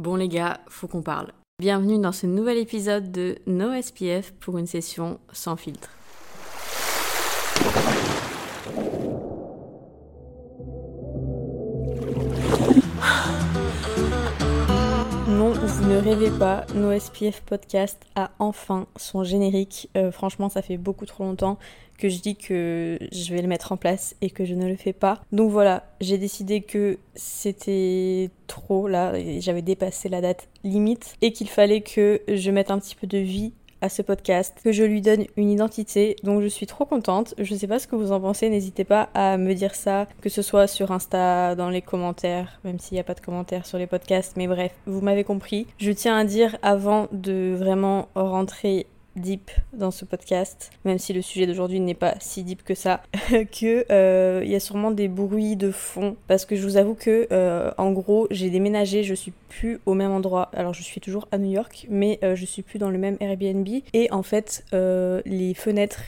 Bon les gars, faut qu'on parle. Bienvenue dans ce nouvel épisode de No SPF pour une session sans filtre. Rêvez pas, No SPF Podcast a enfin son générique. Euh, franchement, ça fait beaucoup trop longtemps que je dis que je vais le mettre en place et que je ne le fais pas. Donc voilà, j'ai décidé que c'était trop là, j'avais dépassé la date limite et qu'il fallait que je mette un petit peu de vie à ce podcast, que je lui donne une identité. Donc je suis trop contente. Je sais pas ce que vous en pensez, n'hésitez pas à me dire ça, que ce soit sur Insta, dans les commentaires, même s'il n'y a pas de commentaires sur les podcasts, mais bref, vous m'avez compris. Je tiens à dire avant de vraiment rentrer deep dans ce podcast, même si le sujet d'aujourd'hui n'est pas si deep que ça, que euh, il y a sûrement des bruits de fond parce que je vous avoue que euh, en gros j'ai déménagé, je suis plus au même endroit. Alors je suis toujours à New York, mais euh, je suis plus dans le même Airbnb et en fait les fenêtres,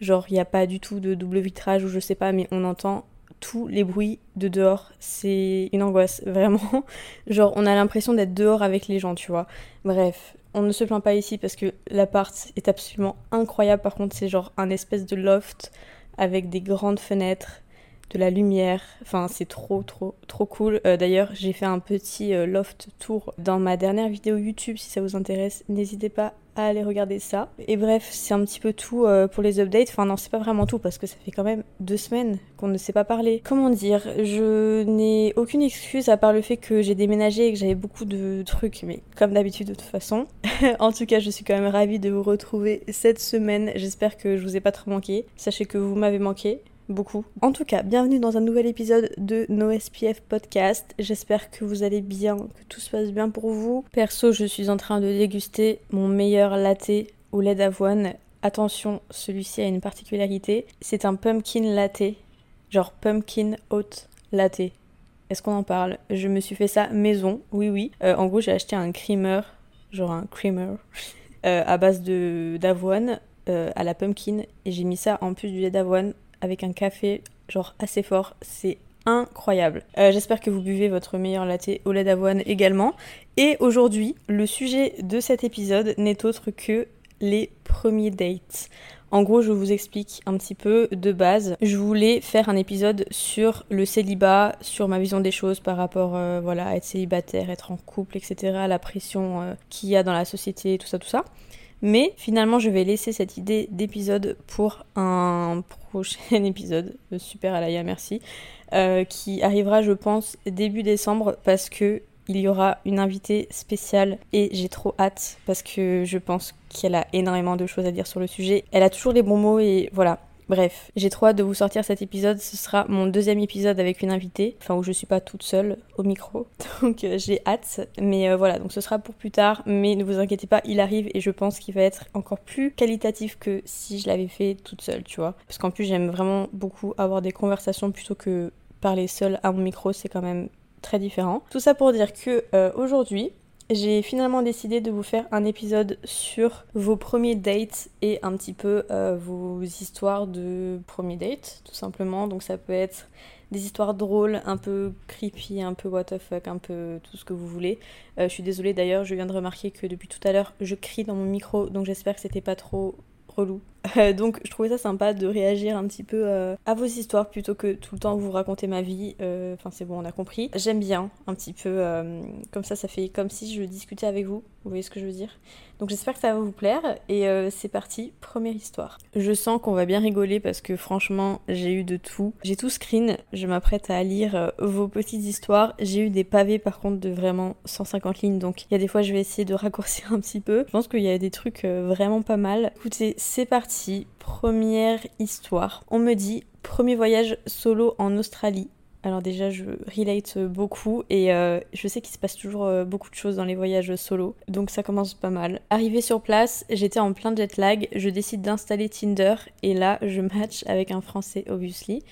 genre il n'y a pas du tout de double vitrage ou je sais pas, mais on entend tous les bruits de dehors. C'est une angoisse, vraiment. Genre, on a l'impression d'être dehors avec les gens, tu vois. Bref, on ne se plaint pas ici parce que l'appart est absolument incroyable. Par contre, c'est genre un espèce de loft avec des grandes fenêtres, de la lumière. Enfin, c'est trop, trop, trop cool. Euh, d'ailleurs, j'ai fait un petit euh, loft tour dans ma dernière vidéo YouTube. Si ça vous intéresse, n'hésitez pas à aller regarder ça. Et bref, c'est un petit peu tout euh, pour les updates. Enfin non, c'est pas vraiment tout parce que ça fait quand même deux semaines qu'on ne s'est pas parlé. Comment dire Je n'ai aucune excuse à part le fait que j'ai déménagé et que j'avais beaucoup de trucs, mais comme d'habitude de toute façon. en tout cas, je suis quand même ravie de vous retrouver cette semaine. J'espère que je vous ai pas trop manqué. Sachez que vous m'avez manqué beaucoup. En tout cas, bienvenue dans un nouvel épisode de No SPF Podcast. J'espère que vous allez bien, que tout se passe bien pour vous. Perso, je suis en train de déguster mon meilleur latte au lait d'avoine. Attention, celui-ci a une particularité. C'est un pumpkin latte, genre pumpkin oat latte. Est-ce qu'on en parle? Je me suis fait ça maison, oui oui. Euh, en gros, j'ai acheté un creamer, genre un creamer, euh, à base d'avoine euh, à la pumpkin et j'ai mis ça en plus du lait d'avoine avec un café genre assez fort. C'est incroyable. Euh, j'espère que vous buvez votre meilleur latte au lait d'avoine également. Et aujourd'hui, le sujet de cet épisode n'est autre que les premiers dates. En gros, je vous explique un petit peu de base. Je voulais faire un épisode sur le célibat, sur ma vision des choses par rapport euh, voilà, à être célibataire, être en couple, etc., la pression euh, qu'il y a dans la société, tout ça, tout ça. Mais finalement, je vais laisser cette idée d'épisode pour un prochain épisode. Super Alaya, merci. Euh, qui arrivera, je pense, début décembre parce que il y aura une invitée spéciale et j'ai trop hâte parce que je pense qu'elle a énormément de choses à dire sur le sujet. Elle a toujours les bons mots et voilà, Bref, j'ai trop hâte de vous sortir cet épisode. Ce sera mon deuxième épisode avec une invitée, enfin où je suis pas toute seule au micro. Donc euh, j'ai hâte. Mais euh, voilà, donc ce sera pour plus tard. Mais ne vous inquiétez pas, il arrive et je pense qu'il va être encore plus qualitatif que si je l'avais fait toute seule, tu vois. Parce qu'en plus j'aime vraiment beaucoup avoir des conversations plutôt que parler seule à mon micro, c'est quand même très différent. Tout ça pour dire que euh, aujourd'hui, j'ai finalement décidé de vous faire un épisode sur vos premiers dates et un petit peu euh, vos histoires de premiers dates, tout simplement. Donc ça peut être des histoires drôles, un peu creepy, un peu what the fuck, un peu tout ce que vous voulez. Euh, je suis désolée d'ailleurs, je viens de remarquer que depuis tout à l'heure, je crie dans mon micro, donc j'espère que c'était pas trop relou. Euh, donc je trouvais ça sympa de réagir un petit peu euh, à vos histoires plutôt que tout le temps vous raconter ma vie. Euh, enfin c'est bon, on a compris. J'aime bien un petit peu comme ça, ça fait comme si je discutais avec vous. Vous voyez ce que je veux dire? Donc j'espère que ça va vous plaire et c'est parti, première histoire. Je sens qu'on va bien rigoler parce que franchement j'ai eu de tout. J'ai tout screen, je m'apprête à lire vos petites histoires. J'ai eu des pavés par contre de vraiment 150 lignes donc il y a des fois je vais essayer de raccourcir un petit peu. Je pense qu'il y a des trucs vraiment pas mal. Écoutez, c'est parti première histoire. On me dit premier voyage solo en Australie. Alors déjà, je relate beaucoup et euh, je sais qu'il se passe toujours euh, beaucoup de choses dans les voyages solo, donc ça commence pas mal. Arrivé sur place, j'étais en plein jet lag, je décide d'installer Tinder et là, je match avec un Français, obviously,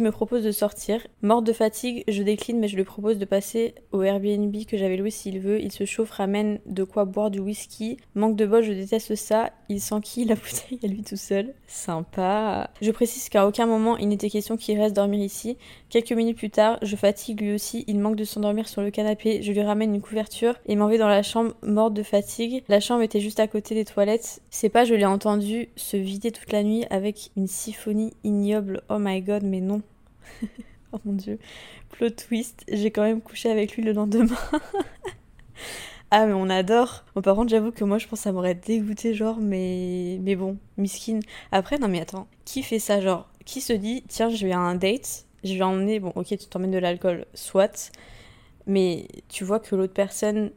me propose de sortir. Morte de fatigue, je décline mais je lui propose de passer au Airbnb que j'avais loué s'il veut. Il se chauffe, ramène de quoi boire du whisky. Manque de bol, je déteste ça. Il s'enquille la bouteille à lui tout seul? Sympa. Je précise qu'à aucun moment il n'était question qu'il reste dormir ici. Quelques minutes plus tard, je fatigue lui aussi. Il manque de s'endormir sur le canapé. Je lui ramène une couverture et m'en vais dans la chambre morte de fatigue. La chambre était juste à côté des toilettes. C'est pas, je l'ai entendu se vider toute la nuit avec une symphonie ignoble. Oh my god, mais non. oh mon dieu. Plot twist, j'ai quand même couché avec lui le lendemain. ah mais on adore. Bon, par contre j'avoue que moi je pense que ça m'aurait dégoûté genre mais mais bon, miskin. Après non mais attends, qui fait ça genre Qui se dit tiens je vais à un date, je vais emmener bon ok tu t'emmènes de l'alcool soit, mais tu vois que l'autre personne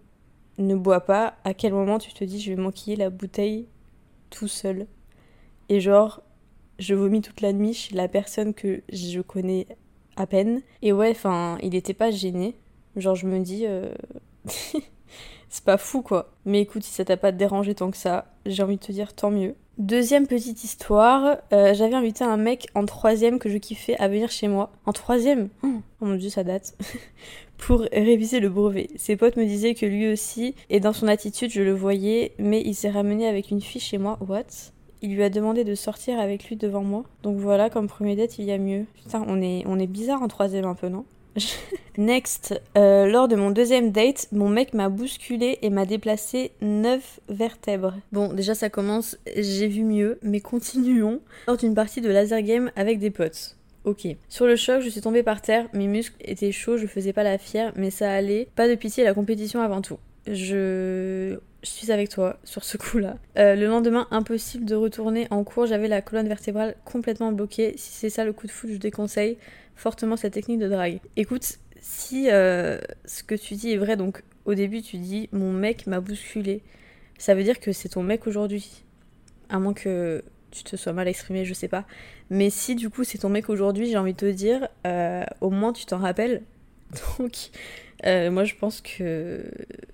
ne boit pas, à quel moment tu te dis je vais manquiller la bouteille tout seul? Et genre je vomis toute la nuit chez la personne que je connais à peine. Et ouais, enfin, il était pas gêné. Genre, je me dis, euh, c'est pas fou quoi. Mais écoute, si ça t'a pas dérangé tant que ça, j'ai envie de te dire tant mieux. Deuxième petite histoire, euh, j'avais invité un mec en troisième que je kiffais à venir chez moi. En troisième? Oh mon dieu, ça date. pour réviser le brevet. Ses potes me disaient que lui aussi, et dans son attitude, je le voyais, mais il s'est ramené avec une fille chez moi. What? Il lui a demandé de sortir avec lui devant moi. Donc voilà, comme premier date, il y a mieux. Putain, on est, on est bizarre en troisième un peu, non Next, euh, lors de mon deuxième date, mon mec m'a bousculé et m'a déplacé 9 vertèbres. Bon, déjà ça commence, j'ai vu mieux, mais continuons. Lors d'une partie de laser game avec des potes. Ok. Sur le choc, je suis tombée par terre, mes muscles étaient chauds, je faisais pas la fière, mais ça allait. Pas de pitié, la compétition avant tout. Je suis avec toi sur ce coup-là. Euh, le lendemain, impossible de retourner en cours, j'avais la colonne vertébrale complètement bloquée. Si c'est ça le coup de foudre, je déconseille fortement cette technique de drague. Écoute, si euh, ce que tu dis est vrai, donc au début tu dis mon mec m'a bousculé, ça veut dire que c'est ton mec aujourd'hui. À moins que tu te sois mal exprimé, je sais pas. Mais si du coup c'est ton mec aujourd'hui, j'ai envie de te dire, euh, au moins tu t'en rappelles. Donc euh, moi, je pense que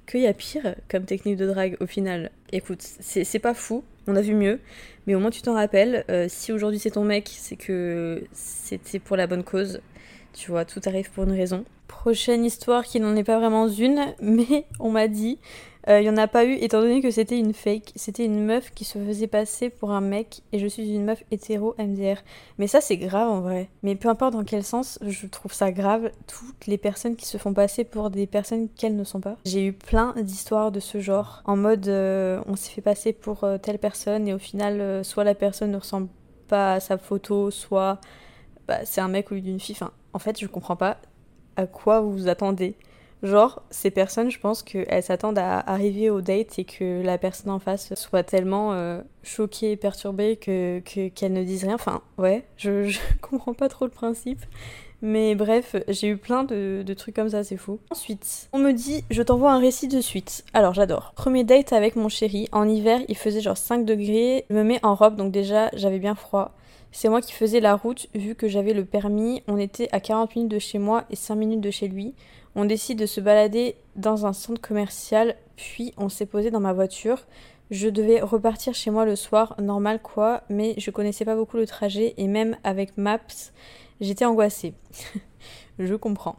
qu'il y a pire comme technique de drague au final. Écoute, c'est pas fou, on a vu mieux, mais au moins tu t'en rappelles. Euh, si aujourd'hui c'est ton mec, c'est que c'était pour la bonne cause. Tu vois, tout arrive pour une raison. Prochaine histoire qui n'en est pas vraiment une, mais on m'a dit il euh, n'y en a pas eu étant donné que c'était une fake. C'était une meuf qui se faisait passer pour un mec et je suis une meuf hétéro MDR. Mais ça c'est grave en vrai. Mais peu importe dans quel sens, je trouve ça grave toutes les personnes qui se font passer pour des personnes qu'elles ne sont pas. J'ai eu plein d'histoires de ce genre en mode euh, on s'est fait passer pour euh, telle personne et au final soit la personne ne ressemble pas à sa photo, soit bah, c'est un mec au lieu d'une fille. Enfin, en fait je comprends pas à quoi vous vous attendez. Genre, ces personnes, je pense qu'elles s'attendent à arriver au date et que la personne en face soit tellement euh, choquée et perturbée que, ne dise rien. Enfin, ouais, je, je comprends pas trop le principe. Mais bref, j'ai eu plein de, de, trucs comme ça, c'est fou. Ensuite, on me dit, je t'envoie un récit de suite. Alors j'adore. Premier date avec mon chéri. En hiver, il faisait genre 5 degrés. Je me mets en robe, donc déjà j'avais bien froid. C'est moi qui faisais la route, vu que j'avais le permis. On était à 40 minutes de chez moi et 5 minutes de chez lui. On décide de se balader dans un centre commercial, puis on s'est posé dans ma voiture. Je devais repartir chez moi le soir, normal quoi, mais je connaissais pas beaucoup le trajet et même avec Maps, j'étais angoissée. je comprends.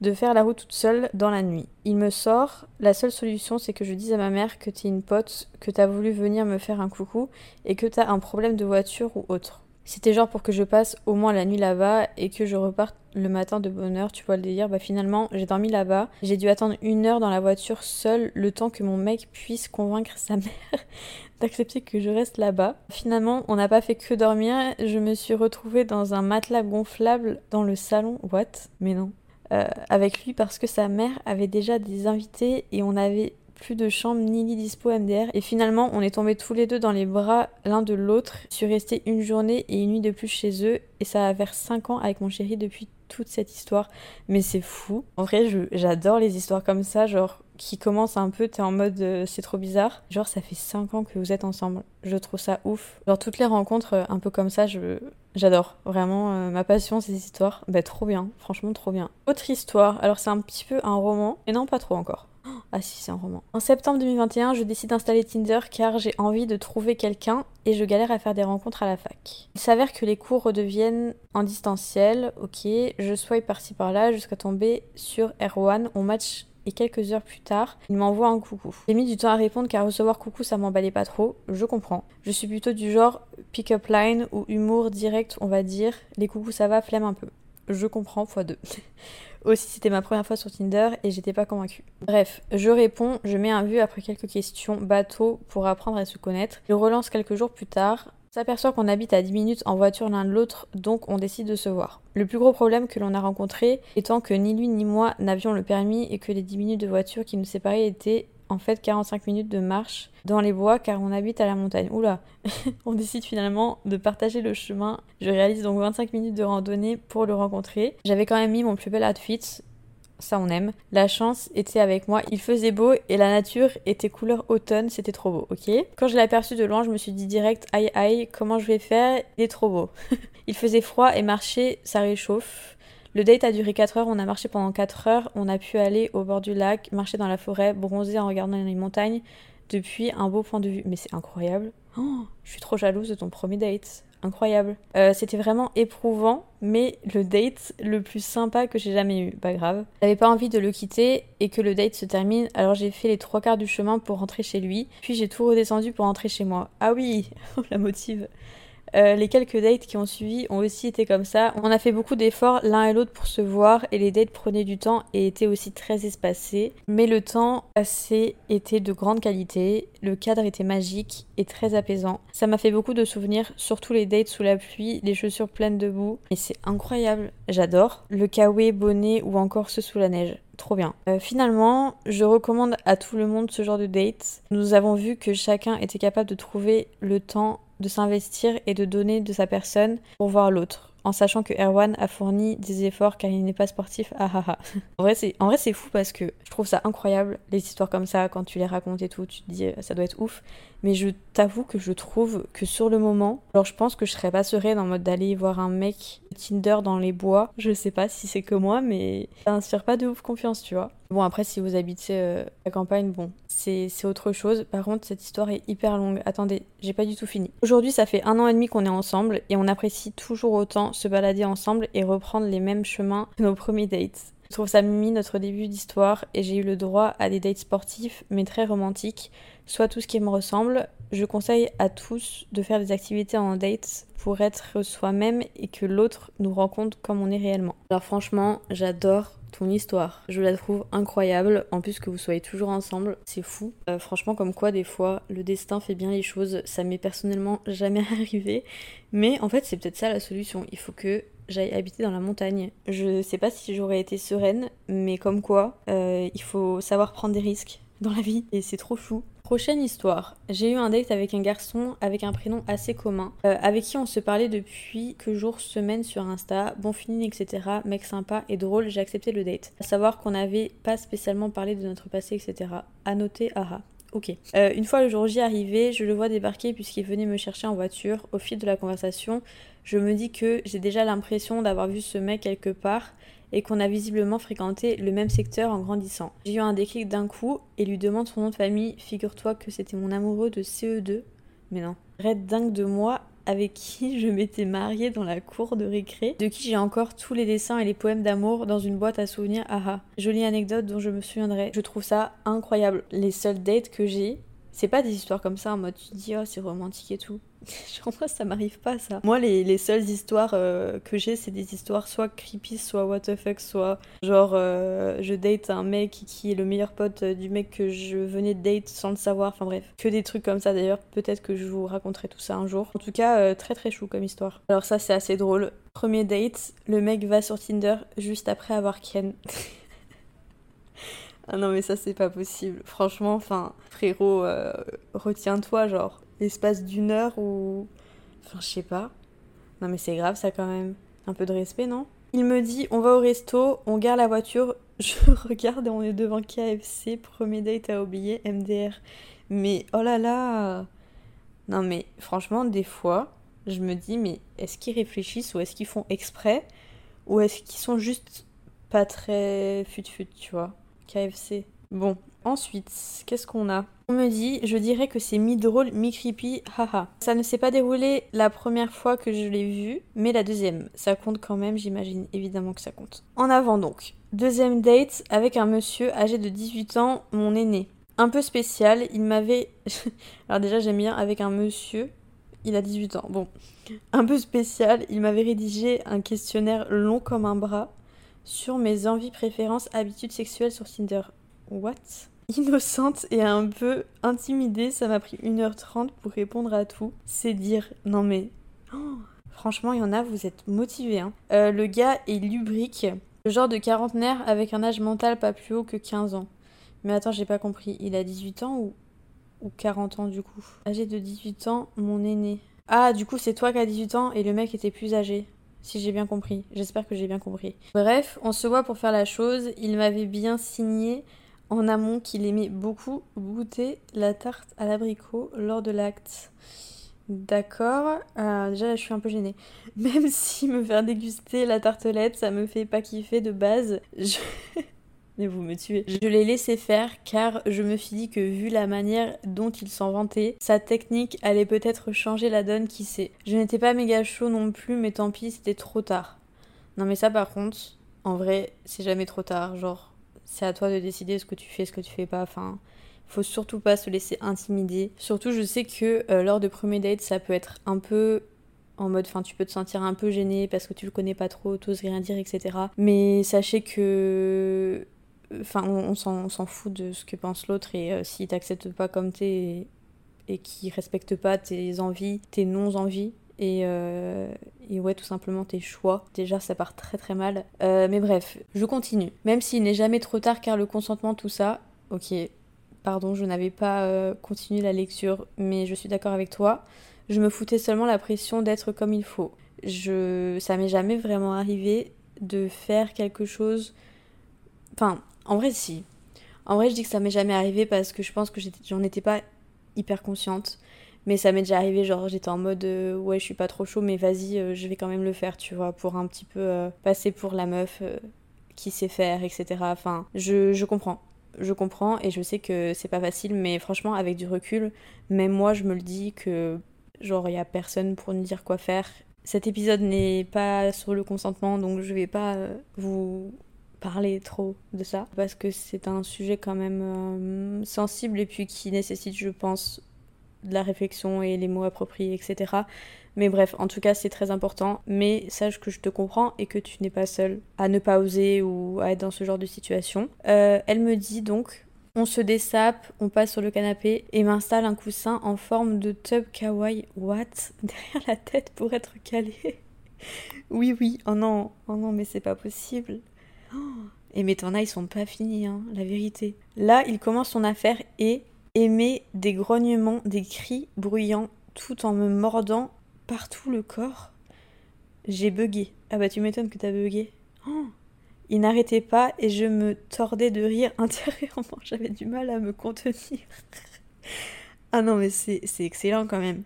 De faire la route toute seule dans la nuit. Il me sort, la seule solution c'est que je dise à ma mère que t'es une pote, que t'as voulu venir me faire un coucou et que t'as un problème de voiture ou autre. C'était genre pour que je passe au moins la nuit là-bas et que je reparte le matin de bonne heure, tu vois le délire. Bah finalement, j'ai dormi là-bas. J'ai dû attendre une heure dans la voiture seule le temps que mon mec puisse convaincre sa mère d'accepter que je reste là-bas. Finalement, on n'a pas fait que dormir. Je me suis retrouvée dans un matelas gonflable dans le salon. What? Mais non. Euh, avec lui parce que sa mère avait déjà des invités et on avait plus de chambre ni lit dispo MDR. Et finalement, on est tombés tous les deux dans les bras l'un de l'autre. Je suis restée une journée et une nuit de plus chez eux. Et ça va vers 5 ans avec mon chéri depuis toute cette histoire. Mais c'est fou. En vrai, j'adore les histoires comme ça, genre qui commencent un peu, t'es en mode euh, c'est trop bizarre. Genre, ça fait 5 ans que vous êtes ensemble. Je trouve ça ouf. Genre, toutes les rencontres euh, un peu comme ça, je, J'adore, vraiment, euh, ma passion, ces histoires. Bah, trop bien, franchement, trop bien. Autre histoire, alors c'est un petit peu un roman, et non, pas trop encore. Ah si, c'est un roman. En septembre 2021, je décide d'installer Tinder car j'ai envie de trouver quelqu'un et je galère à faire des rencontres à la fac. Il s'avère que les cours redeviennent en distanciel, ok, je swipe par-ci par-là jusqu'à tomber sur Erwan, on match et quelques heures plus tard, il m'envoie un coucou. J'ai mis du temps à répondre car recevoir coucou ça m'emballait pas trop, je comprends. Je suis plutôt du genre pick-up line ou humour direct, on va dire. Les coucous ça va, flemme un peu. Je comprends, fois deux. Aussi, c'était ma première fois sur Tinder et j'étais pas convaincue. Bref, je réponds, je mets un vu après quelques questions bateau pour apprendre à se connaître. Je relance quelques jours plus tard s'aperçoit qu'on habite à 10 minutes en voiture l'un de l'autre, donc on décide de se voir. Le plus gros problème que l'on a rencontré étant que ni lui ni moi n'avions le permis et que les 10 minutes de voiture qui nous séparaient étaient en fait 45 minutes de marche dans les bois car on habite à la montagne. Oula On décide finalement de partager le chemin. Je réalise donc 25 minutes de randonnée pour le rencontrer. J'avais quand même mis mon plus bel outfit ça on aime. La chance était avec moi, il faisait beau et la nature était couleur automne, c'était trop beau, ok? Quand je l'ai aperçu de loin, je me suis dit direct, aïe aïe, comment je vais faire? Il est trop beau. il faisait froid et marcher, ça réchauffe. Le date a duré 4 heures, on a marché pendant 4 heures, on a pu aller au bord du lac, marcher dans la forêt, bronzer en regardant les montagnes depuis un beau point de vue. Mais c'est incroyable. Oh, je suis trop jalouse de ton premier date incroyable. Euh, c'était vraiment éprouvant, mais le date le plus sympa que j'ai jamais eu. Pas grave. J'avais pas envie de le quitter et que le date se termine, alors j'ai fait les trois quarts du chemin pour rentrer chez lui, puis j'ai tout redescendu pour rentrer chez moi. Ah oui, la motive. Euh, les quelques dates qui ont suivi ont aussi été comme ça. On a fait beaucoup d'efforts l'un et l'autre pour se voir et les dates prenaient du temps et étaient aussi très espacés. Mais le temps passé était de grande qualité, le cadre était magique et très apaisant. Ça m'a fait beaucoup de souvenirs, surtout les dates sous la pluie, les chaussures pleines de boue. Et c'est incroyable, j'adore. Le kawaii, bonnet ou encore ceux sous la neige trop bien. Euh, finalement, je recommande à tout le monde ce genre de date. Nous avons vu que chacun était capable de trouver le temps de s'investir et de donner de sa personne pour voir l'autre en sachant que Erwan a fourni des efforts car il n'est pas sportif. Ah ah ah. En vrai, c'est, fou parce que je trouve ça incroyable, les histoires comme ça, quand tu les racontes et tout, tu te dis euh, ça doit être ouf. Mais je t'avoue que je trouve que sur le moment, alors je pense que je serais pas sereine en mode d'aller voir un mec Tinder dans les bois. Je sais pas si c'est que moi, mais ça inspire pas de ouf confiance, tu vois. Bon, après, si vous habitez euh, la campagne, bon, c'est, autre chose. Par contre, cette histoire est hyper longue. Attendez, j'ai pas du tout fini. Aujourd'hui, ça fait un an et demi qu'on est ensemble et on apprécie toujours autant se balader ensemble et reprendre les mêmes chemins que nos premiers dates. Je trouve ça mimi notre début d'histoire et j'ai eu le droit à des dates sportifs mais très romantiques, soit tout ce qui me ressemble. Je conseille à tous de faire des activités en date pour être soi-même et que l'autre nous rencontre comme on est réellement. Alors franchement, j'adore ton histoire. Je la trouve incroyable. En plus que vous soyez toujours ensemble, c'est fou. Euh, franchement, comme quoi des fois le destin fait bien les choses. Ça m'est personnellement jamais arrivé, mais en fait c'est peut-être ça la solution. Il faut que j'aille habiter dans la montagne. Je sais pas si j'aurais été sereine, mais comme quoi, euh, il faut savoir prendre des risques dans la vie et c'est trop fou. Prochaine histoire. J'ai eu un date avec un garçon avec un prénom assez commun, euh, avec qui on se parlait depuis que jours, semaines sur Insta, bon feeling, etc. Mec sympa et drôle, j'ai accepté le date. À savoir qu'on n'avait pas spécialement parlé de notre passé, etc. À noter, aha. Ok. Euh, une fois le jour J arrivé, je le vois débarquer puisqu'il venait me chercher en voiture. Au fil de la conversation, je me dis que j'ai déjà l'impression d'avoir vu ce mec quelque part et qu'on a visiblement fréquenté le même secteur en grandissant. J'ai eu un déclic d'un coup et lui demande son nom de famille. Figure-toi que c'était mon amoureux de CE2. Mais non. Red dingue de moi avec qui je m'étais mariée dans la cour de récré, de qui j'ai encore tous les dessins et les poèmes d'amour dans une boîte à souvenirs. Aha. Jolie anecdote dont je me souviendrai. Je trouve ça incroyable. Les seules dates que j'ai, c'est pas des histoires comme ça en mode tu dis oh c'est romantique et tout. Genre moi ça m'arrive pas ça. Moi les, les seules histoires euh, que j'ai c'est des histoires soit creepy, soit what the fuck, soit genre euh, je date un mec qui est le meilleur pote du mec que je venais de date sans le savoir. Enfin bref, que des trucs comme ça d'ailleurs. Peut-être que je vous raconterai tout ça un jour. En tout cas euh, très très chou comme histoire. Alors ça c'est assez drôle. Premier date, le mec va sur Tinder juste après avoir Ken. Ah non, mais ça, c'est pas possible. Franchement, enfin, frérot, euh, retiens-toi, genre, l'espace d'une heure ou. Enfin, je sais pas. Non, mais c'est grave, ça, quand même. Un peu de respect, non? Il me dit on va au resto, on garde la voiture. Je regarde et on est devant KFC, premier date à oublier, MDR. Mais oh là là Non, mais franchement, des fois, je me dis mais est-ce qu'ils réfléchissent ou est-ce qu'ils font exprès Ou est-ce qu'ils sont juste pas très fut-fut, tu vois? KFC. Bon, ensuite, qu'est-ce qu'on a? On me dit, je dirais que c'est mi-drôle, mi-creepy, haha. Ça ne s'est pas déroulé la première fois que je l'ai vu, mais la deuxième. Ça compte quand même, j'imagine, évidemment que ça compte. En avant donc. Deuxième date avec un monsieur âgé de 18 ans, mon aîné. Un peu spécial, il m'avait... Alors déjà j'aime bien avec un monsieur, il a 18 ans. Bon, un peu spécial, il m'avait rédigé un questionnaire long comme un bras sur mes envies, préférences, habitudes sexuelles sur Tinder. What? Innocente et un peu intimidée, ça m'a pris 1h30 pour répondre à tout. C'est dire, non mais... Oh, franchement, il y en a, vous êtes motivés. Hein. Euh, le gars est lubrique, le genre de quarantenaire avec un âge mental pas plus haut que 15 ans. Mais attends, j'ai pas compris. Il a 18 ans ou, ou 40 ans du coup? Âgé de 18 ans, mon aîné. Ah, du coup, c'est toi qui as 18 ans et le mec était plus âgé. Si j'ai bien compris. J'espère que j'ai bien compris. Bref, on se voit pour faire la chose. Il m'avait bien signé en amont qu'il aimait beaucoup goûter la tarte à l'abricot lors de l'acte. D'accord. Euh, déjà je suis un peu gênée. Même si me faire déguster la tartelette, ça me fait pas kiffer de base. Je... Vous me tuez. Je l'ai laissé faire car je me suis dit que vu la manière dont il s'en vantait, sa technique allait peut-être changer la donne, qui sait. Je n'étais pas méga chaud non plus, mais tant pis, c'était trop tard. Non mais ça par contre, en vrai, c'est jamais trop tard. Genre, c'est à toi de décider ce que tu fais, ce que tu fais pas. Enfin, faut surtout pas se laisser intimider. Surtout, je sais que euh, lors de premiers dates, ça peut être un peu en mode, enfin, tu peux te sentir un peu gêné parce que tu le connais pas trop, t'oses rien dire, etc. Mais sachez que Enfin, on, s'en fout de ce que pense l'autre et euh, s'il t'accepte pas comme t'es et, et qu'il respecte pas tes envies, tes non-envies, et, euh, et, ouais, tout simplement tes choix. Déjà, ça part très très mal. Euh, mais bref, je continue. Même s'il n'est jamais trop tard car le consentement, tout ça, ok, pardon, je n'avais pas continué la lecture, mais je suis d'accord avec toi. Je me foutais seulement la pression d'être comme il faut. Je, ça m'est jamais vraiment arrivé de faire quelque chose. Enfin, en vrai, si. En vrai, je dis que ça m'est jamais arrivé parce que je pense que j'en étais pas hyper consciente. Mais ça m'est déjà arrivé, genre j'étais en mode euh, ouais, je suis pas trop chaud, mais vas-y, euh, je vais quand même le faire, tu vois, pour un petit peu euh, passer pour la meuf qui sait faire, etc. Enfin, je, je comprends. Je comprends et je sais que c'est pas facile, mais franchement, avec du recul, même moi, je me le dis que genre il y a personne pour nous dire quoi faire. Cet épisode n'est pas sur le consentement, donc je vais pas vous parler trop de ça parce que c'est un sujet quand même euh, sensible et puis qui nécessite, je pense, de la réflexion et les mots appropriés, etc. Mais bref, en tout cas, c'est très important. Mais sache que je te comprends et que tu n'es pas seule à ne pas oser ou à être dans ce genre de situation. Euh, elle me dit donc on se dessape, on passe sur le canapé et m'installe un coussin en forme de tub kawaii. What? Derrière la tête pour être calé. oui, oui. Oh non, oh non, mais c'est pas possible. Et mes tournails sont pas finis, hein, la vérité. Là, il commence son affaire et émet des grognements, des cris bruyants, tout en me mordant partout le corps. J'ai bugué. Ah bah tu m'étonnes que t'as bugué. Oh il n'arrêtait pas et je me tordais de rire intérieurement. J'avais du mal à me contenir. ah non mais c'est excellent quand même.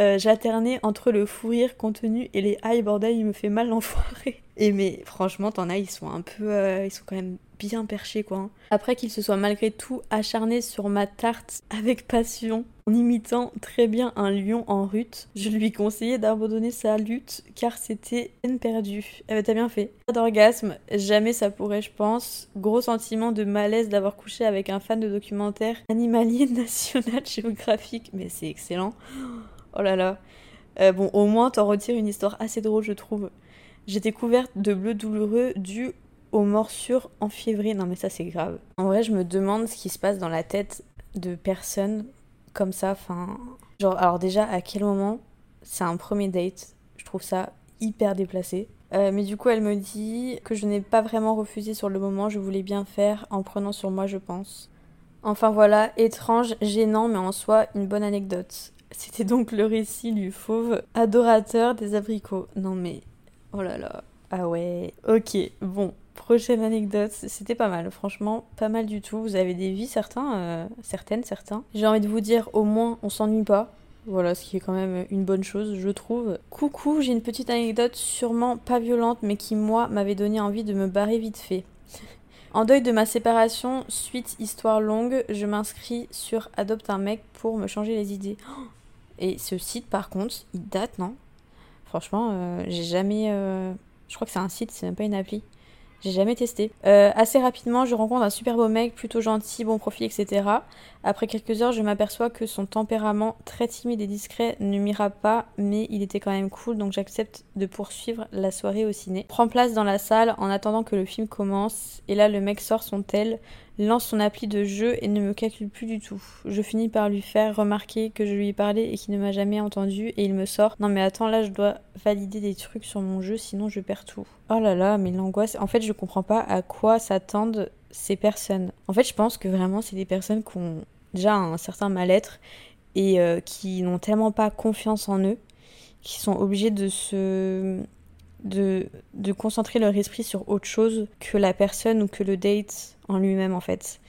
Euh, j'alternais entre le fou rire contenu et les high bordel, il me fait mal l'enfoiré. Et mais franchement, t'en as, ils sont un peu. Euh, ils sont quand même bien perchés, quoi. Hein. Après qu'il se soit malgré tout acharné sur ma tarte avec passion, en imitant très bien un lion en rut, je lui conseillais d'abandonner sa lutte car c'était peine perdue. Eh ben, t'as bien fait. Pas d'orgasme, jamais ça pourrait, je pense. Gros sentiment de malaise d'avoir couché avec un fan de documentaire animalier national géographique, mais c'est excellent. Oh là là. Euh, bon, au moins, t'en retires une histoire assez drôle, je trouve. J'étais couverte de bleu douloureux dû aux morsures enfiévrées. Non, mais ça, c'est grave. En vrai, je me demande ce qui se passe dans la tête de personnes comme ça. Enfin, genre, alors déjà, à quel moment c'est un premier date? Je trouve ça hyper déplacé. Euh, mais du coup, elle me dit que je n'ai pas vraiment refusé sur le moment, je voulais bien faire en prenant sur moi, je pense. Enfin voilà, étrange, gênant, mais en soi une bonne anecdote. C'était donc le récit du fauve adorateur des abricots. Non mais, oh là là. Ah ouais. Ok, bon, prochaine anecdote. C'était pas mal, franchement, pas mal du tout. Vous avez des vies, certains, euh, certaines, certains. J'ai envie de vous dire, au moins, on s'ennuie pas. Voilà, ce qui est quand même une bonne chose, je trouve. Coucou, j'ai une petite anecdote sûrement pas violente, mais qui, moi, m'avait donné envie de me barrer vite fait. En deuil de ma séparation, suite histoire longue, je m'inscris sur Adopte un mec pour me changer les idées. Et ce site, par contre, il date, non? Franchement, euh, j'ai jamais. Euh, je crois que c'est un site, c'est même pas une appli. J'ai jamais testé. Euh, assez rapidement, je rencontre un super beau mec, plutôt gentil, bon profil, etc. Après quelques heures, je m'aperçois que son tempérament très timide et discret ne m'ira pas, mais il était quand même cool, donc j'accepte de poursuivre la soirée au ciné. Prends place dans la salle en attendant que le film commence, et là le mec sort son tel, lance son appli de jeu et ne me calcule plus du tout. Je finis par lui faire remarquer que je lui ai parlé et qu'il ne m'a jamais entendu et il me sort Non mais attends là je dois valider des trucs sur mon jeu sinon je perds tout. Oh là là mais l'angoisse. En fait je comprends pas à quoi s'attendent ces personnes. En fait je pense que vraiment c'est des personnes qui ont déjà un certain mal-être et euh, qui n'ont tellement pas confiance en eux qui sont obligés de se de, de concentrer leur esprit sur autre chose que la personne ou que le date en lui-même en fait.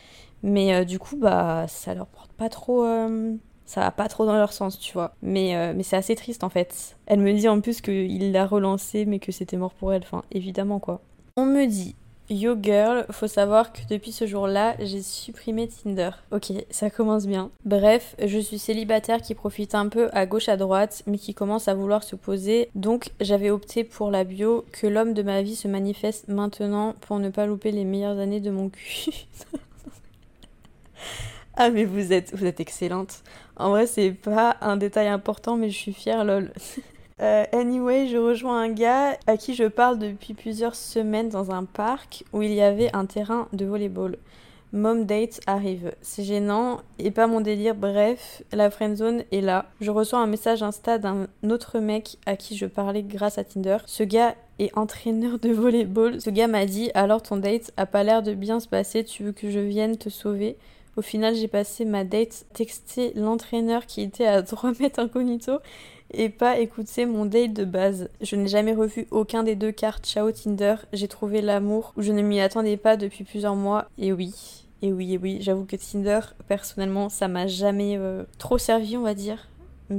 Mais euh, du coup, bah, ça leur porte pas trop. Euh, ça va pas trop dans leur sens, tu vois. Mais, euh, mais c'est assez triste en fait. Elle me dit en plus qu'il l'a relancé, mais que c'était mort pour elle. Enfin, évidemment quoi. On me dit Yo girl, faut savoir que depuis ce jour-là, j'ai supprimé Tinder. Ok, ça commence bien. Bref, je suis célibataire qui profite un peu à gauche à droite, mais qui commence à vouloir se poser. Donc j'avais opté pour la bio, que l'homme de ma vie se manifeste maintenant pour ne pas louper les meilleures années de mon cul. ah mais vous êtes, vous êtes excellente. En vrai, c'est pas un détail important, mais je suis fière, lol. Euh, anyway, je rejoins un gars à qui je parle depuis plusieurs semaines dans un parc où il y avait un terrain de volleyball. Mom date arrive. C'est gênant et pas mon délire. Bref, la friendzone est là. Je reçois un message Insta d'un autre mec à qui je parlais grâce à Tinder. Ce gars est entraîneur de volleyball. Ce gars m'a dit alors ton date a pas l'air de bien se passer. Tu veux que je vienne te sauver? Au final, j'ai passé ma date texter l'entraîneur qui était à 3 mètres incognito et pas écouter mon date de base. Je n'ai jamais revu aucun des deux cartes Ciao Tinder. J'ai trouvé l'amour où je ne m'y attendais pas depuis plusieurs mois. Et oui, et oui, et oui, j'avoue que Tinder, personnellement, ça m'a jamais euh, trop servi, on va dire.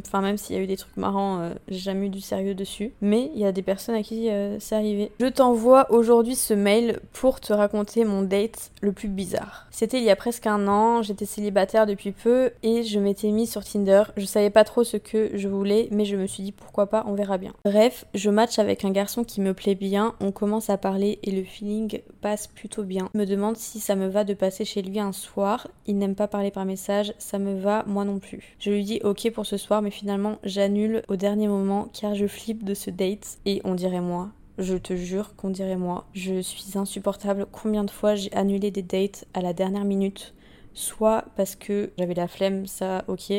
Enfin, même s'il y a eu des trucs marrants, euh, j'ai jamais eu du sérieux dessus. Mais il y a des personnes à qui euh, c'est arrivé. Je t'envoie aujourd'hui ce mail pour te raconter mon date le plus bizarre. C'était il y a presque un an, j'étais célibataire depuis peu et je m'étais mis sur Tinder. Je savais pas trop ce que je voulais, mais je me suis dit pourquoi pas, on verra bien. Bref, je match avec un garçon qui me plaît bien, on commence à parler et le feeling passe plutôt bien. me demande si ça me va de passer chez lui un soir. Il n'aime pas parler par message, ça me va, moi non plus. Je lui dis ok pour ce soir, mais finalement j'annule au dernier moment car je flippe de ce date et on dirait moi. Je te jure qu'on dirait moi. Je suis insupportable. Combien de fois j'ai annulé des dates à la dernière minute? Soit parce que j'avais la flemme, ça ok,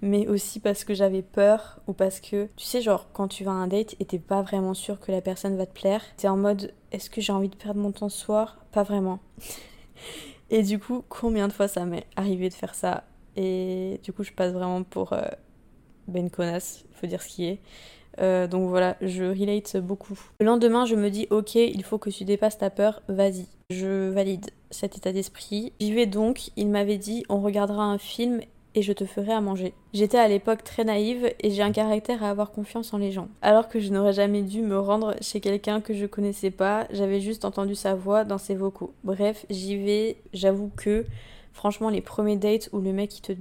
mais aussi parce que j'avais peur ou parce que, tu sais, genre quand tu vas à un date et t'es pas vraiment sûr que la personne va te plaire, t'es en mode est-ce que j'ai envie de perdre mon temps ce soir? Pas vraiment. et du coup, combien de fois ça m'est arrivé de faire ça? Et du coup, je passe vraiment pour euh, ben connasse, faut dire ce qui est. Euh, donc voilà, je relate beaucoup. Le lendemain, je me dis ok, il faut que tu dépasses ta peur, vas-y. Je valide cet état d'esprit. J'y vais donc, il m'avait dit on regardera un film et je te ferai à manger. J'étais à l'époque très naïve et j'ai un caractère à avoir confiance en les gens. Alors que je n'aurais jamais dû me rendre chez quelqu'un que je connaissais pas, j'avais juste entendu sa voix dans ses vocaux. Bref, j'y vais, j'avoue que franchement les premiers dates où le mec te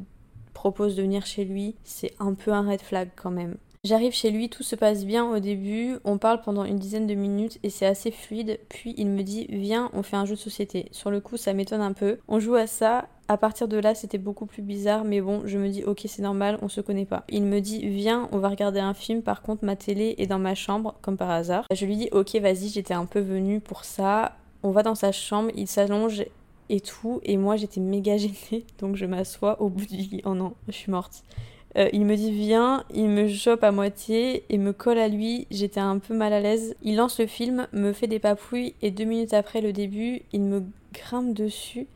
propose de venir chez lui, c'est un peu un red flag quand même. J'arrive chez lui, tout se passe bien au début, on parle pendant une dizaine de minutes et c'est assez fluide, puis il me dit viens on fait un jeu de société. Sur le coup ça m'étonne un peu, on joue à ça, à partir de là c'était beaucoup plus bizarre mais bon je me dis ok c'est normal, on se connaît pas. Il me dit viens on va regarder un film, par contre ma télé est dans ma chambre comme par hasard. Je lui dis ok vas-y j'étais un peu venue pour ça, on va dans sa chambre, il s'allonge et tout. Et moi, j'étais méga gênée, donc je m'assois au bout du lit. Oh non, je suis morte. Euh, il me dit viens, il me chope à moitié et me colle à lui. J'étais un peu mal à l'aise. Il lance le film, me fait des papouilles et deux minutes après le début, il me grimpe dessus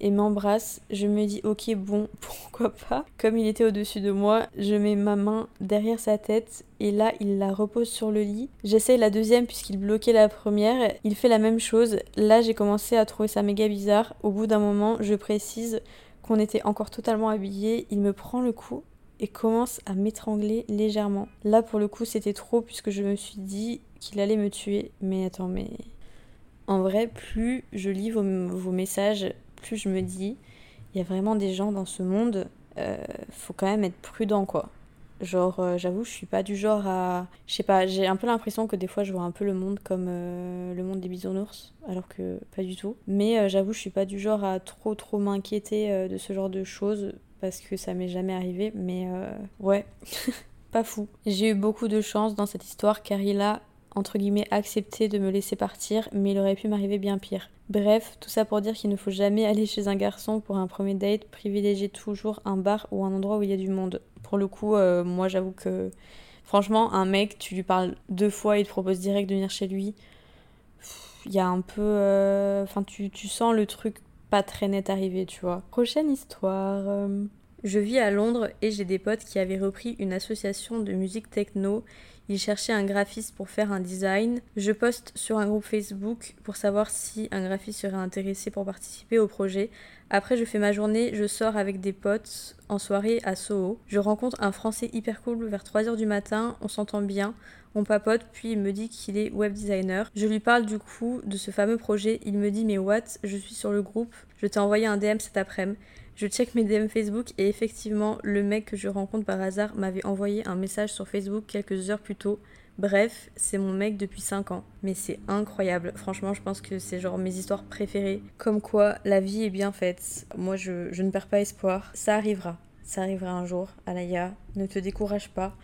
et m'embrasse. Je me dis ok bon pourquoi pas. Comme il était au-dessus de moi, je mets ma main derrière sa tête et là il la repose sur le lit. J'essaye la deuxième puisqu'il bloquait la première. Il fait la même chose. Là j'ai commencé à trouver ça méga bizarre. Au bout d'un moment je précise qu'on était encore totalement habillés. Il me prend le cou et commence à m'étrangler légèrement. Là pour le coup c'était trop puisque je me suis dit qu'il allait me tuer. Mais attends mais... En vrai, plus je lis vos, vos messages, plus je me dis, il y a vraiment des gens dans ce monde, euh, faut quand même être prudent quoi. Genre, euh, j'avoue, je suis pas du genre à. Je sais pas, j'ai un peu l'impression que des fois je vois un peu le monde comme euh, le monde des bisounours, alors que pas du tout. Mais j'avoue, je suis pas du genre à trop trop m'inquiéter de ce genre de choses parce que ça m'est jamais arrivé. Mais ouais, pas fou. J'ai eu beaucoup de chance dans cette histoire car il a entre guillemets accepté de me laisser partir, mais il aurait pu m'arriver bien pire. Bref, tout ça pour dire qu'il ne faut jamais aller chez un garçon pour un premier date, privilégier toujours un bar ou un endroit où il y a du monde. Pour le coup, euh, moi j'avoue que franchement, un mec, tu lui parles deux fois, il te propose direct de venir chez lui. Il y a un peu. euh, Enfin, tu, tu sens le truc pas très net arriver, tu vois. Prochaine histoire. euh, Je vis à Londres et j'ai des potes qui avaient repris une association de musique techno. Ils cherchaient un graphiste pour faire un design. Je poste sur un groupe Facebook pour savoir si un graphiste serait intéressé pour participer au projet. Après, je fais ma journée, je sors avec des potes en soirée à Soho. Je rencontre un Français hyper cool vers 3h du matin, on s'entend bien, on papote, puis il me dit qu'il est web designer. Je lui parle du coup de ce fameux projet, il me dit mais what, je suis sur le groupe, je t'ai envoyé un DM cet après-midi. Je check mes DM Facebook et effectivement, le mec que je rencontre par hasard m'avait envoyé un message sur Facebook quelques heures plus tôt. Bref, c'est mon mec depuis 5 ans. Mais c'est incroyable. Franchement, je pense que c'est genre mes histoires préférées. Comme quoi, la vie est bien faite. Moi, je, ne perds pas espoir. Ça arrivera. Ça arrivera un jour, Alaya. Ne te décourage pas.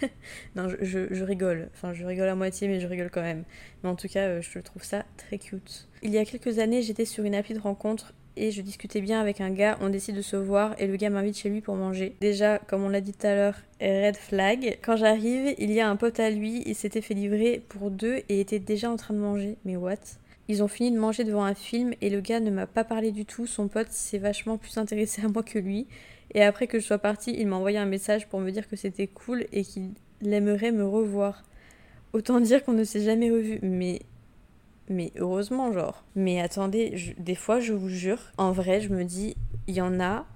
non, je, je, je rigole. Enfin, je rigole à moitié, mais je rigole quand même. Mais en tout cas, euh, je trouve ça très cute. Il y a quelques années, j'étais sur une appli de rencontre et je discutais bien avec un gars, on décide de se voir et le gars m'invite chez lui pour manger. Déjà, comme on l'a dit tout à l'heure, red flag. Quand j'arrive, il y a un pote à lui, il s'était fait livrer pour deux et était déjà en train de manger. Mais what? Ils ont fini de manger devant un film et le gars ne m'a pas parlé du tout. Son pote s'est vachement plus intéressé à moi que lui. Et après que je sois partie, il m'a envoyé un message pour me dire que c'était cool et qu'il aimerait me revoir. Autant dire qu'on ne s'est jamais revu. Mais mais heureusement, genre. Mais attendez, des fois, je vous jure, en vrai, je me dis, il y en a,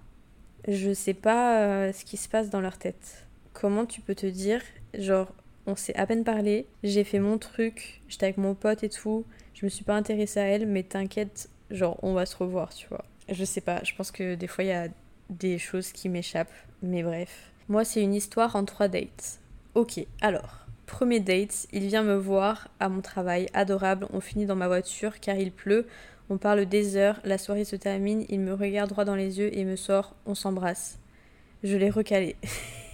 je sais pas euh, ce qui se passe dans leur tête. Comment tu peux te dire, genre, on s'est à peine parlé, j'ai fait mon truc, j'étais avec mon pote et tout, je me suis pas intéressée à elle, mais t'inquiète, genre, on va se revoir, tu vois. Je sais pas, je pense que des fois, il y a des choses qui m'échappent, mais bref. Moi, c'est une histoire en trois dates. Ok, alors. Premier date, il vient me voir à mon travail, adorable, on finit dans ma voiture car il pleut, on parle des heures, la soirée se termine, il me regarde droit dans les yeux et me sort, on s'embrasse. Je l'ai recalé.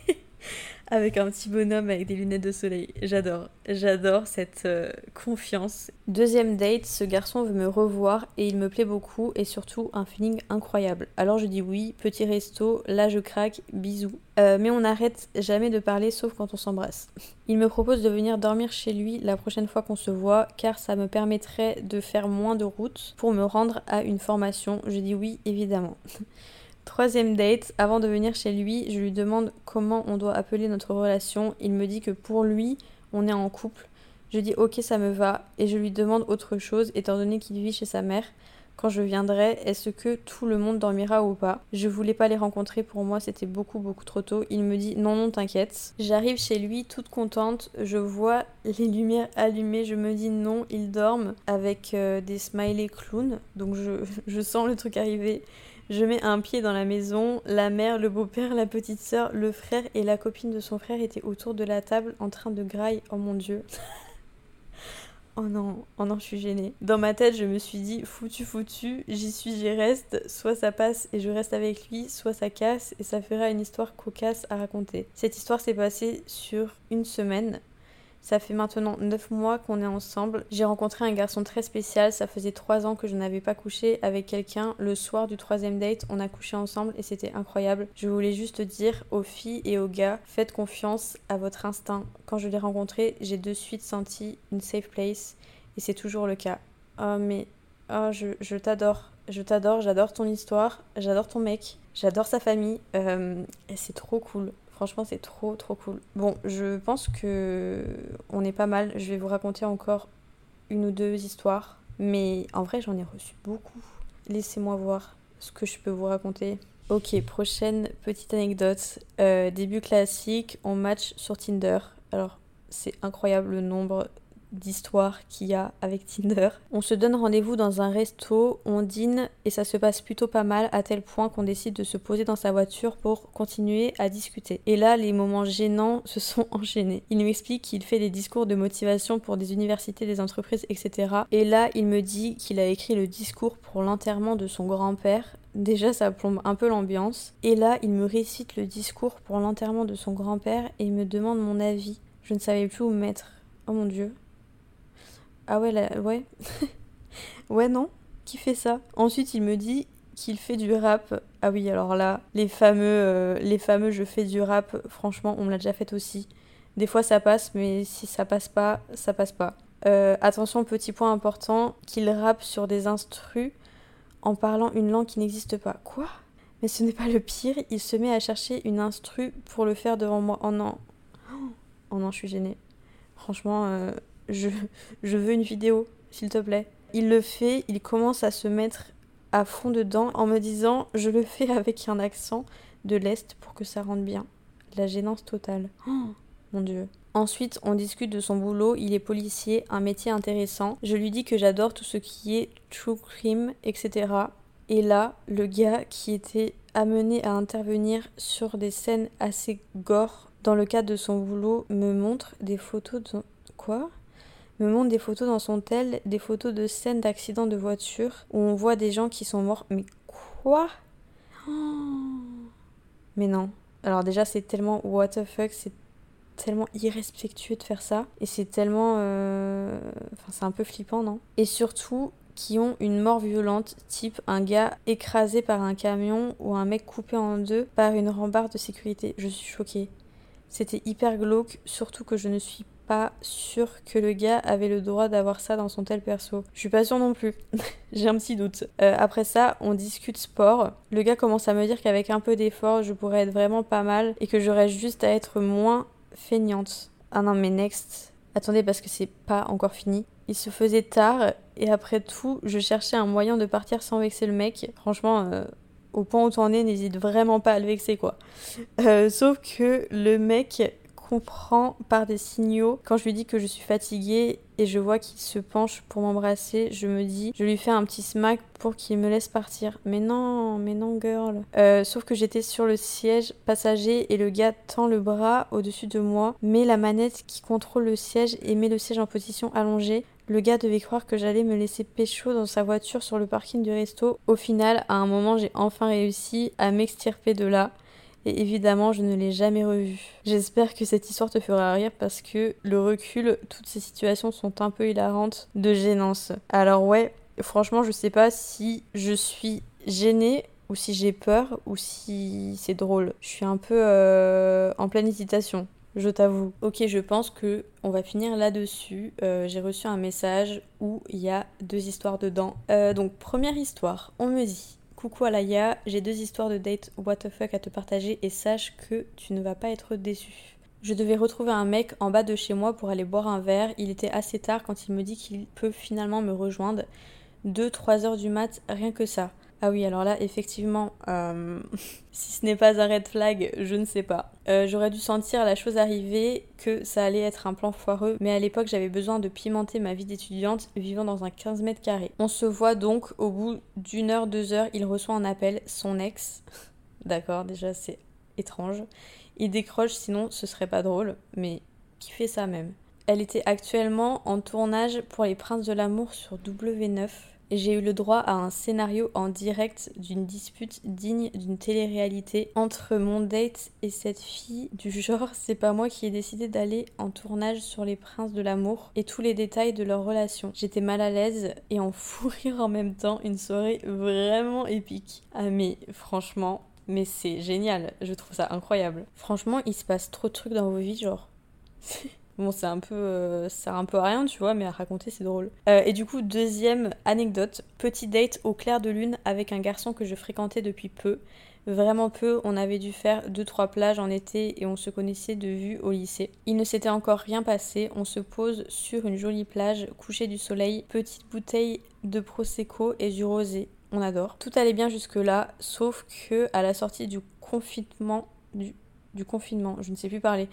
avec un petit bonhomme avec des lunettes de soleil. J'adore, j'adore cette euh, confiance. Deuxième date, ce garçon veut me revoir et il me plaît beaucoup et surtout un feeling incroyable. Alors je dis oui, petit resto, là je craque, bisous. Euh, mais on n'arrête jamais de parler sauf quand on s'embrasse. Il me propose de venir dormir chez lui la prochaine fois qu'on se voit car ça me permettrait de faire moins de route pour me rendre à une formation. Je dis oui, évidemment. Troisième date, avant de venir chez lui, je lui demande comment on doit appeler notre relation. Il me dit que pour lui, on est en couple. Je dis ok, ça me va, et je lui demande autre chose, étant donné qu'il vit chez sa mère. Quand je viendrai, est-ce que tout le monde dormira ou pas? Je voulais pas les rencontrer, pour moi c'était beaucoup beaucoup trop tôt. Il me dit non non t'inquiète. J'arrive chez lui toute contente, je vois les lumières allumées, je me dis non, ils dorment avec euh, des smileys clowns. Donc je, je sens le truc arriver. Je mets un pied dans la maison, la mère, le beau-père, la petite sœur, le frère et la copine de son frère étaient autour de la table en train de grailler. Oh mon dieu. Oh non, oh non, je suis gênée. Dans ma tête, je me suis dit, foutu, foutu, j'y suis, j'y reste. Soit ça passe et je reste avec lui, soit ça casse et ça fera une histoire cocasse à raconter. Cette histoire s'est passée sur une semaine. Ça fait maintenant 9 mois qu'on est ensemble. J'ai rencontré un garçon très spécial. Ça faisait 3 ans que je n'avais pas couché avec quelqu'un. Le soir du troisième date, on a couché ensemble et c'était incroyable. Je voulais juste dire aux filles et aux gars, faites confiance à votre instinct. Quand je l'ai rencontré, j'ai de suite senti une safe place et c'est toujours le cas. Oh mais, oh je, t'adore. Je t'adore, j'adore ton histoire, j'adore ton mec, j'adore sa famille. Euh, c'est trop cool. Franchement, c'est trop trop cool. Bon, je pense que on est pas mal. Je vais vous raconter encore une ou deux histoires, mais en vrai, j'en ai reçu beaucoup. Laissez-moi voir ce que je peux vous raconter. Ok, prochaine petite anecdote. Euh, début classique, on match sur Tinder. Alors, c'est incroyable le nombre d'histoire qu'il y a avec Tinder. On se donne rendez-vous dans un resto, on dîne et ça se passe plutôt pas mal à tel point qu'on décide de se poser dans sa voiture pour continuer à discuter. Et là, les moments gênants se sont enchaînés. Il nous explique qu'il fait des discours de motivation pour des universités, des entreprises, etc. Et là, il me dit qu'il a écrit le discours pour l'enterrement de son grand-père Déjà, ça plombe un peu l'ambiance. Et là, il me récite le discours pour l'enterrement de son grand-père et me demande mon avis. Je ne savais plus où me mettre. Oh mon dieu. Ah ouais, là, ouais. ouais, non? Qui fait ça? Ensuite, il me dit qu'il fait du rap. Ah oui, alors là, les fameux, euh, les fameux je fais du rap, franchement, on me l'a déjà fait aussi. Des fois, ça passe, mais si ça passe pas, ça passe pas. Euh, attention, petit point important, qu'il rappe sur des instrus en parlant une langue qui n'existe pas. Quoi? Mais ce n'est pas le pire, il se met à chercher une instru pour le faire devant moi. Oh non. Oh non, je suis gênée. Franchement, euh, je, je veux une vidéo, s'il te plaît. Il le fait, il commence à se mettre à fond dedans en me disant je le fais avec un accent de l'Est pour que ça rentre bien. La gênance totale. Oh, mon Dieu. Ensuite, on discute de son boulot. Il est policier, un métier intéressant. Je lui dis que j'adore tout ce qui est true crime, etc. Et là, le gars qui était amené à intervenir sur des scènes assez gore dans le cadre de son boulot me montre des photos de... Quoi? Me montre des photos dans son tel, des photos de scènes d'accidents de voiture où on voit des gens qui sont morts. Mais quoi? Mais non. Alors déjà c'est tellement what the fuck, c'est tellement irrespectueux de faire ça. Et c'est tellement euh, enfin c'est un peu flippant non? Et surtout qui ont une mort violente type un gars écrasé par un camion ou un mec coupé en deux par une rambarde de sécurité. Je suis choquée. C'était hyper glauque surtout que je ne suis pas sûre que le gars avait le droit d'avoir ça dans son tel perso. Je suis pas sûre non plus. J'ai un petit doute. Euh, après ça, on discute sport. Le gars commence à me dire qu'avec un peu d'effort, je pourrais être vraiment pas mal et que j'aurais juste à être moins feignante. Ah non, mais next. Attendez, parce que c'est pas encore fini. Il se faisait tard et après tout, je cherchais un moyen de partir sans vexer le mec. Franchement, euh, au point où t'en es, n'hésite vraiment pas à le vexer, quoi. Euh, sauf que le mec comprend par des signaux. Quand je lui dis que je suis fatiguée et je vois qu'il se penche pour m'embrasser, je me dis, je lui fais un petit smack pour qu'il me laisse partir. Mais non, mais non, girl. Euh, sauf que j'étais sur le siège passager et le gars tend le bras au-dessus de moi, met la manette qui contrôle le siège et met le siège en position allongée. Le gars devait croire que j'allais me laisser pécho dans sa voiture sur le parking du resto. Au final, à un moment, j'ai enfin réussi à m'extirper de là et évidemment je ne l'ai jamais revu. J'espère que cette histoire te fera rire parce que le recul, toutes ces situations sont un peu hilarantes de gênance. Alors ouais, franchement je sais pas si je suis gênée ou si j'ai peur ou si c'est drôle. Je suis un peu euh, en pleine hésitation. Je t'avoue. Ok, je pense que on va finir là-dessus. Euh, j'ai reçu un message où il y a deux histoires dedans. Euh, donc première histoire, on me dit Coucou Alaya, j'ai deux histoires de date what the fuck à te partager et sache que tu ne vas pas être déçu. Je devais retrouver un mec en bas de chez moi pour aller boire un verre. Il était assez tard quand il me dit qu'il peut finalement me rejoindre. 2-3 heures du mat, rien que ça. Ah oui, alors là, effectivement, euh, si ce n'est pas un red flag, je ne sais pas. Euh, j'aurais dû sentir la chose arriver, que ça allait être un plan foireux, mais à l'époque, j'avais besoin de pimenter ma vie d'étudiante vivant dans un 15 mètres carrés. On se voit donc, au bout d'une heure, deux heures, il reçoit un appel, son ex. D'accord, déjà, c'est étrange. Il décroche, sinon ce serait pas drôle, mais qui fait ça même? Elle était actuellement en tournage pour Les Princes de l'amour sur W9 j'ai eu le droit à un scénario en direct d'une dispute digne d'une télé-réalité entre mon date et cette fille du genre c'est pas moi qui ai décidé d'aller en tournage sur les princes de l'amour et tous les détails de leur relation. J'étais mal à l'aise et en fou rire en même temps, une soirée vraiment épique. Ah mais franchement, mais c'est génial, je trouve ça incroyable. Franchement, il se passe trop de trucs dans vos vies genre Bon, c'est un peu, euh, ça sert un peu à rien, tu vois, mais à raconter, c'est drôle. Euh, et du coup, deuxième anecdote, petit date au clair de lune avec un garçon que je fréquentais depuis peu. Vraiment peu, on avait dû faire deux trois plages en été et on se connaissait de vue au lycée. Il ne s'était encore rien passé, on se pose sur une jolie plage, coucher du soleil, petite bouteille de prosecco et du rosé. On adore. Tout allait bien jusque là, sauf que à la sortie du confinement, du confinement, je ne sais plus parler.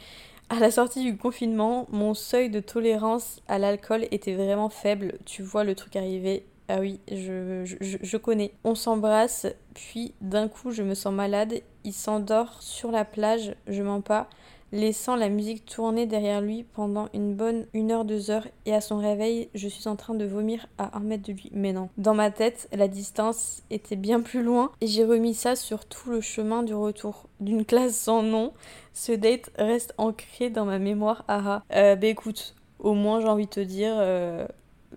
À la sortie du confinement, mon seuil de tolérance à l'alcool était vraiment faible. Tu vois le truc arriver. Ah oui, je, connais. On s'embrasse, puis d'un coup je me sens malade. Il s'endort sur la plage, je mens pas laissant la musique tourner derrière lui pendant une bonne une heure, deux heures, et à son réveil, je suis en train de vomir à un mètre de lui. Mais non. Dans ma tête, la distance était bien plus loin, et j'ai remis ça sur tout le chemin du retour. D'une classe sans nom, ce date reste ancré dans ma mémoire. Ah bah écoute, au moins j'ai envie de te dire... Euh,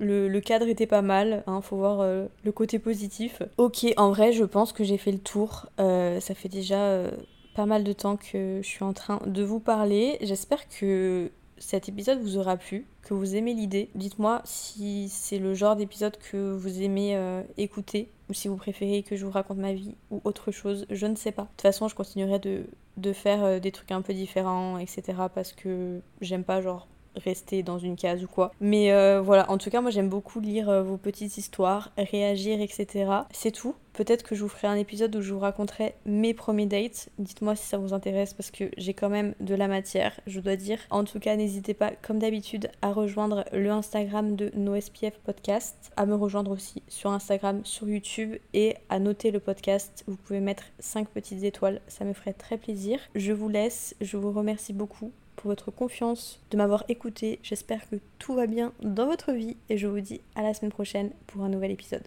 le, cadre était pas mal, hein, faut voir euh, le côté positif. Ok, en vrai, je pense que j'ai fait le tour. Ça fait déjà pas mal de temps que je suis en train de vous parler. J'espère que cet épisode vous aura plu, que vous aimez l'idée. Dites-moi si c'est le genre d'épisode que vous aimez euh, écouter ou si vous préférez que je vous raconte ma vie ou autre chose, je ne sais pas. De toute façon, je continuerai de, de faire euh, des trucs un peu différents, etc. parce que j'aime pas genre rester dans une case ou quoi. Mais euh, voilà, en tout cas, moi j'aime beaucoup lire euh, vos petites histoires, réagir, etc. C'est tout. Peut-être que je vous ferai un épisode où je vous raconterai mes premiers dates. Dites-moi si ça vous intéresse parce que j'ai quand même de la matière, je dois dire. En tout cas, n'hésitez pas, comme d'habitude, à rejoindre le Instagram de NoSPF Podcast, à me rejoindre aussi sur Instagram, sur YouTube et à noter le podcast. Vous pouvez mettre 5 petites étoiles, ça me ferait très plaisir. Je vous laisse, je vous remercie beaucoup pour votre confiance, de m'avoir écouté. J'espère que tout va bien dans votre vie et je vous dis à la semaine prochaine pour un nouvel épisode.